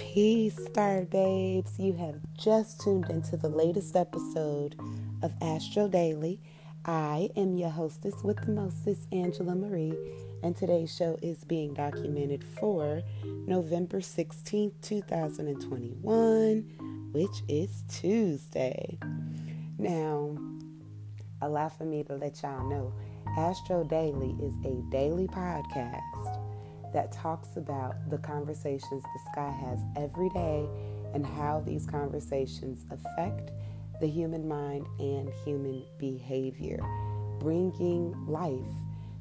Peace, Star Babes. You have just tuned into the latest episode of Astro Daily. I am your hostess with the mostest, Angela Marie, and today's show is being documented for November 16th, 2021, which is Tuesday. Now, allow for me to let y'all know Astro Daily is a daily podcast that talks about the conversations the sky has every day and how these conversations affect the human mind and human behavior, bringing life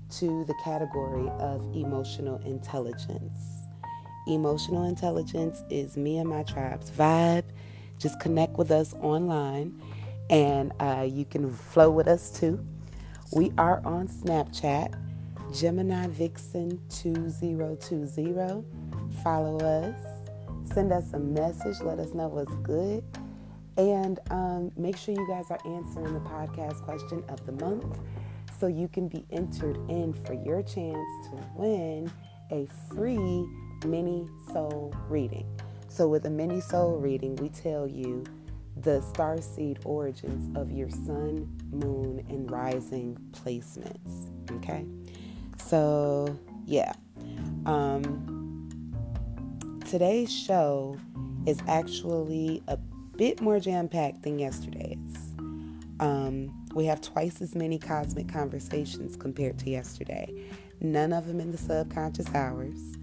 to the category of emotional intelligence. Emotional intelligence is me and my tribe's vibe. Just connect with us online and uh, you can flow with us too. We are on Snapchat Gemini Vixen 2020. Follow us. Send us a message. Let us know what's good. And um, make sure you guys are answering the podcast question of the month so you can be entered in for your chance to win a free mini soul reading. So, with a mini soul reading, we tell you the star seed origins of your sun, moon, and rising placements. Okay? So, yeah. Um, today's show is actually a bit more jam packed than yesterday's. Um, we have twice as many cosmic conversations compared to yesterday, none of them in the subconscious hours.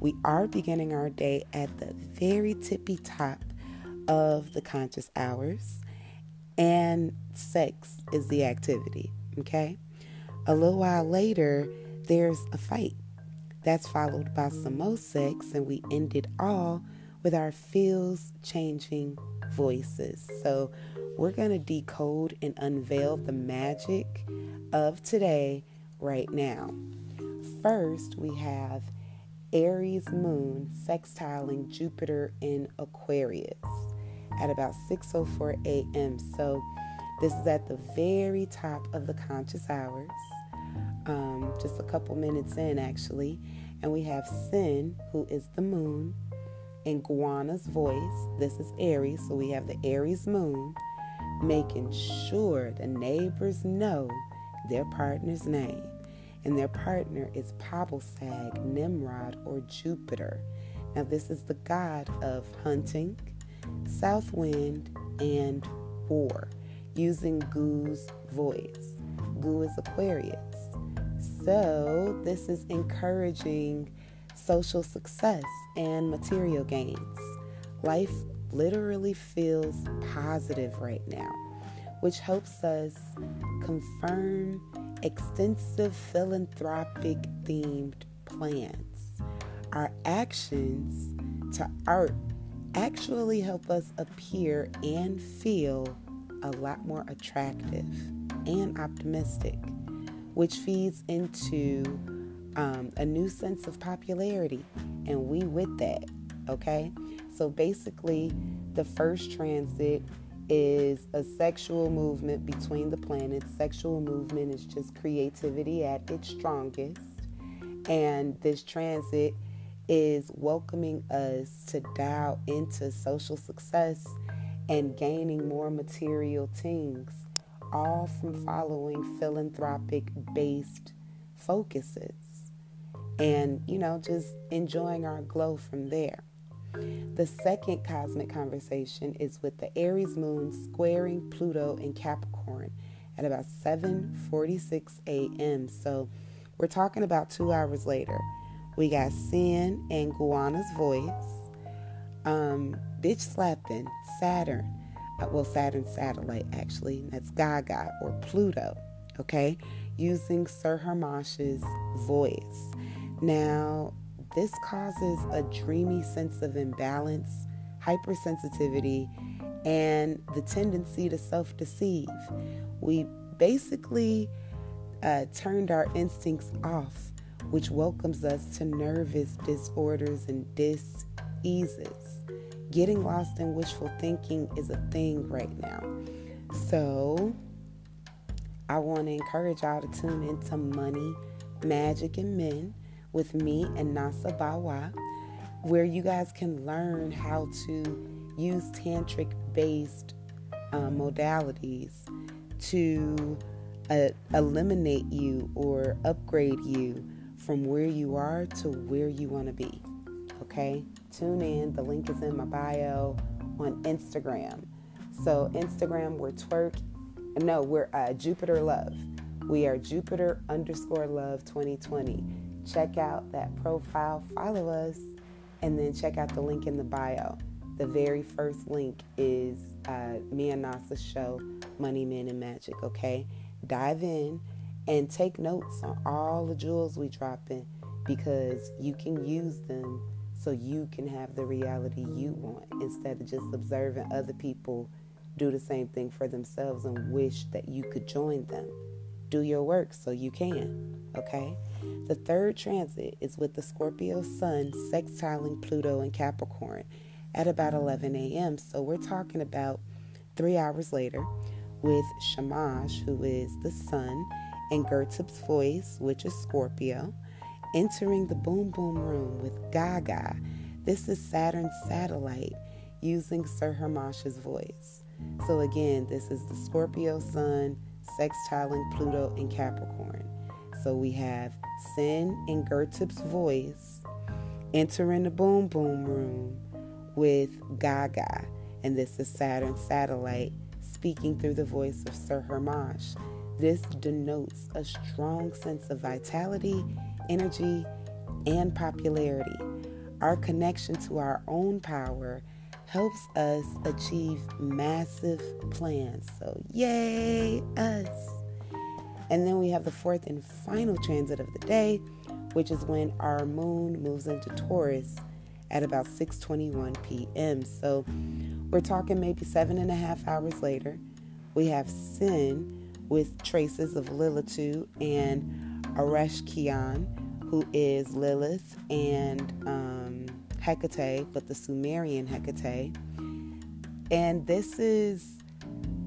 We are beginning our day at the very tippy top of the conscious hours, and sex is the activity, okay? A little while later, there's a fight. That's followed by some more sex, and we end it all with our feels changing voices. So, we're going to decode and unveil the magic of today right now. First, we have Aries moon sextiling Jupiter in Aquarius at about 6:04 a.m. So, this is at the very top of the conscious hours um, just a couple minutes in actually. And we have Sin, who is the moon, and Guana's voice. This is Aries, so we have the Aries moon making sure the neighbors know their partner's name. And their partner is Pabilsag, Nimrod, or Jupiter. Now, this is the god of hunting, south wind, and war, using Gu's voice. Gu is Aquarius. So, this is encouraging social success and material gains. Life literally feels positive right now, which helps us confirm extensive philanthropic themed plans. Our actions to art actually help us appear and feel a lot more attractive and optimistic which feeds into um, a new sense of popularity. And we with that, okay? So basically, the first transit is a sexual movement between the planets. Sexual movement is just creativity at its strongest. And this transit is welcoming us to dial into social success and gaining more material things all from following philanthropic based focuses and, you know, just enjoying our glow from there. The second cosmic conversation is with the Aries moon squaring Pluto in Capricorn at about 7:46 a.m. So, we're talking about 2 hours later. We got Sin and Guana's voice. Um, bitch slapping Saturn well, Saturn satellite actually, that's Gaga or Pluto, okay, using Sir Harmash's voice. Now, this causes a dreamy sense of imbalance, hypersensitivity, and the tendency to self deceive. We basically uh, turned our instincts off, which welcomes us to nervous disorders and diseases getting lost in wishful thinking is a thing right now. So, I want to encourage y'all to tune into Money, Magic, and Men with me and Nasa Bawa. where you guys can learn how to use tantric based um, modalities to uh, eliminate you or upgrade you from where you are to where you want to be. Okay? Tune in. The link is in my bio on Instagram. So, Instagram, we're twerk. No, we're uh, Jupiter Love. We are Jupiter underscore love 2020. Check out that profile, follow us, and then check out the link in the bio. The very first link is uh, me and Nasa's show, Money, Men, and Magic, okay? Dive in and take notes on all the jewels we drop in because you can use them so you can have the reality you want instead of just observing other people do the same thing for themselves and wish that you could join them do your work so you can. Okay? The third transit is with the Scorpio Sun sextiling Pluto and Capricorn at about 11 a.m. So we're talking about three hours later with Shamash, who is the Sun, and Gertup's voice, which is Scorpio, entering the boom boom room with Gaga. This is Saturn's satellite using Sir Hermash's voice. So again, this is the Scorpio Sun sextiling Pluto and Capricorn. So we have Sin in Gertup's voice entering the boom boom room with Gaga, and this is Saturn's satellite speaking through the voice of Sir Hermash. This denotes a strong sense of vitality, energy, and popularity. Our connection to our own power helps us achieve massive plans. So, yay, us. And then we have the fourth and final transit of the day, which is when our moon moves into Taurus at about 6:21 p.m. So we're talking maybe seven and a half hours later. We have Sin with traces of Lilitude and Areshkian, who is Lilith and um, Hecate, but the Sumerian Hecate. And this is,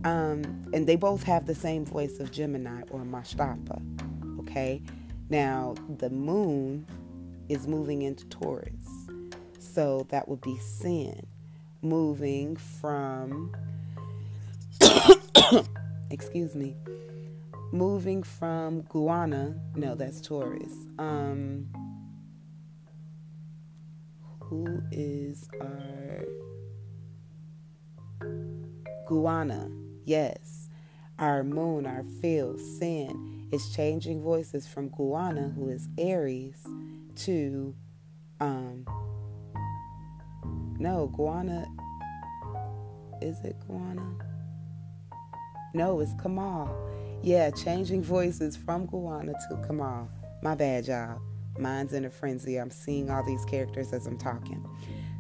um, and they both have the same voice of Gemini or Mashtapa. Okay. Now, the moon is moving into Taurus. So that would be sin moving from, excuse me, moving from Guana. No, that's Taurus. Um, who is our Guana? Yes, our moon, our field, sin is changing voices from Guana, who is Aries, to um no Guana. Is it Guana? No, it's Kamal. Yeah, changing voices from Guana to Kamal. My bad, y'all. Mind's in a frenzy. I'm seeing all these characters as I'm talking.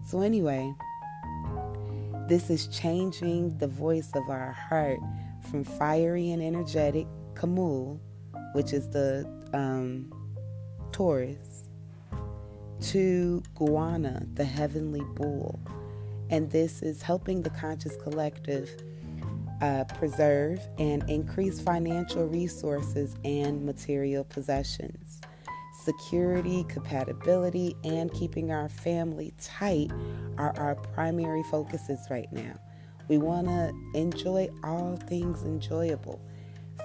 So, anyway, this is changing the voice of our heart from fiery and energetic Kamul, which is the um, Taurus, to Guana, the heavenly bull. And this is helping the conscious collective uh, preserve and increase financial resources and material possessions security, compatibility, and keeping our family tight are our primary focuses right now. We want to enjoy all things enjoyable.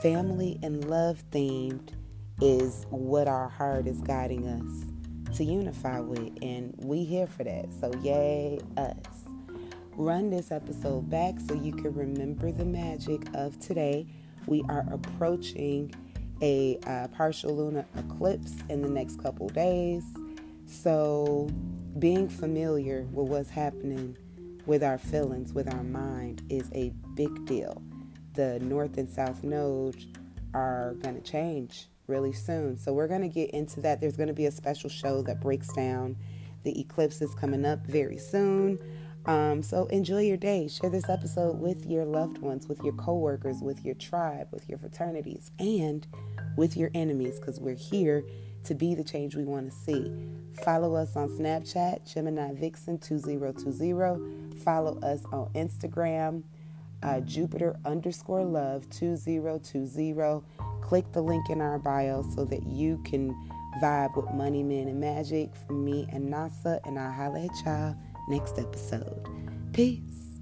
Family and love themed is what our heart is guiding us to unify with, and we here for that. So, yay, us. Run this episode back so you can remember the magic of today. We are approaching a uh, partial lunar eclipse in the next couple days. So, being familiar with what's happening with our feelings, with our mind, is a big deal. The north and south nodes are going to change really soon. So, we're going to get into that. There's going to be a special show that breaks down the eclipses coming up very soon. Um, so enjoy your day. Share this episode with your loved ones, with your coworkers, with your tribe, with your fraternities, and with your enemies because we're here to be the change we want to see. Follow us on Snapchat, Gemini Vixen 2020. Follow us on Instagram, uh, Jupiter underscore love 2020. Click the link in our bio so that you can vibe with Money, Men, and Magic from me and Nasa, and I'll holla at y'all next episode. Peace.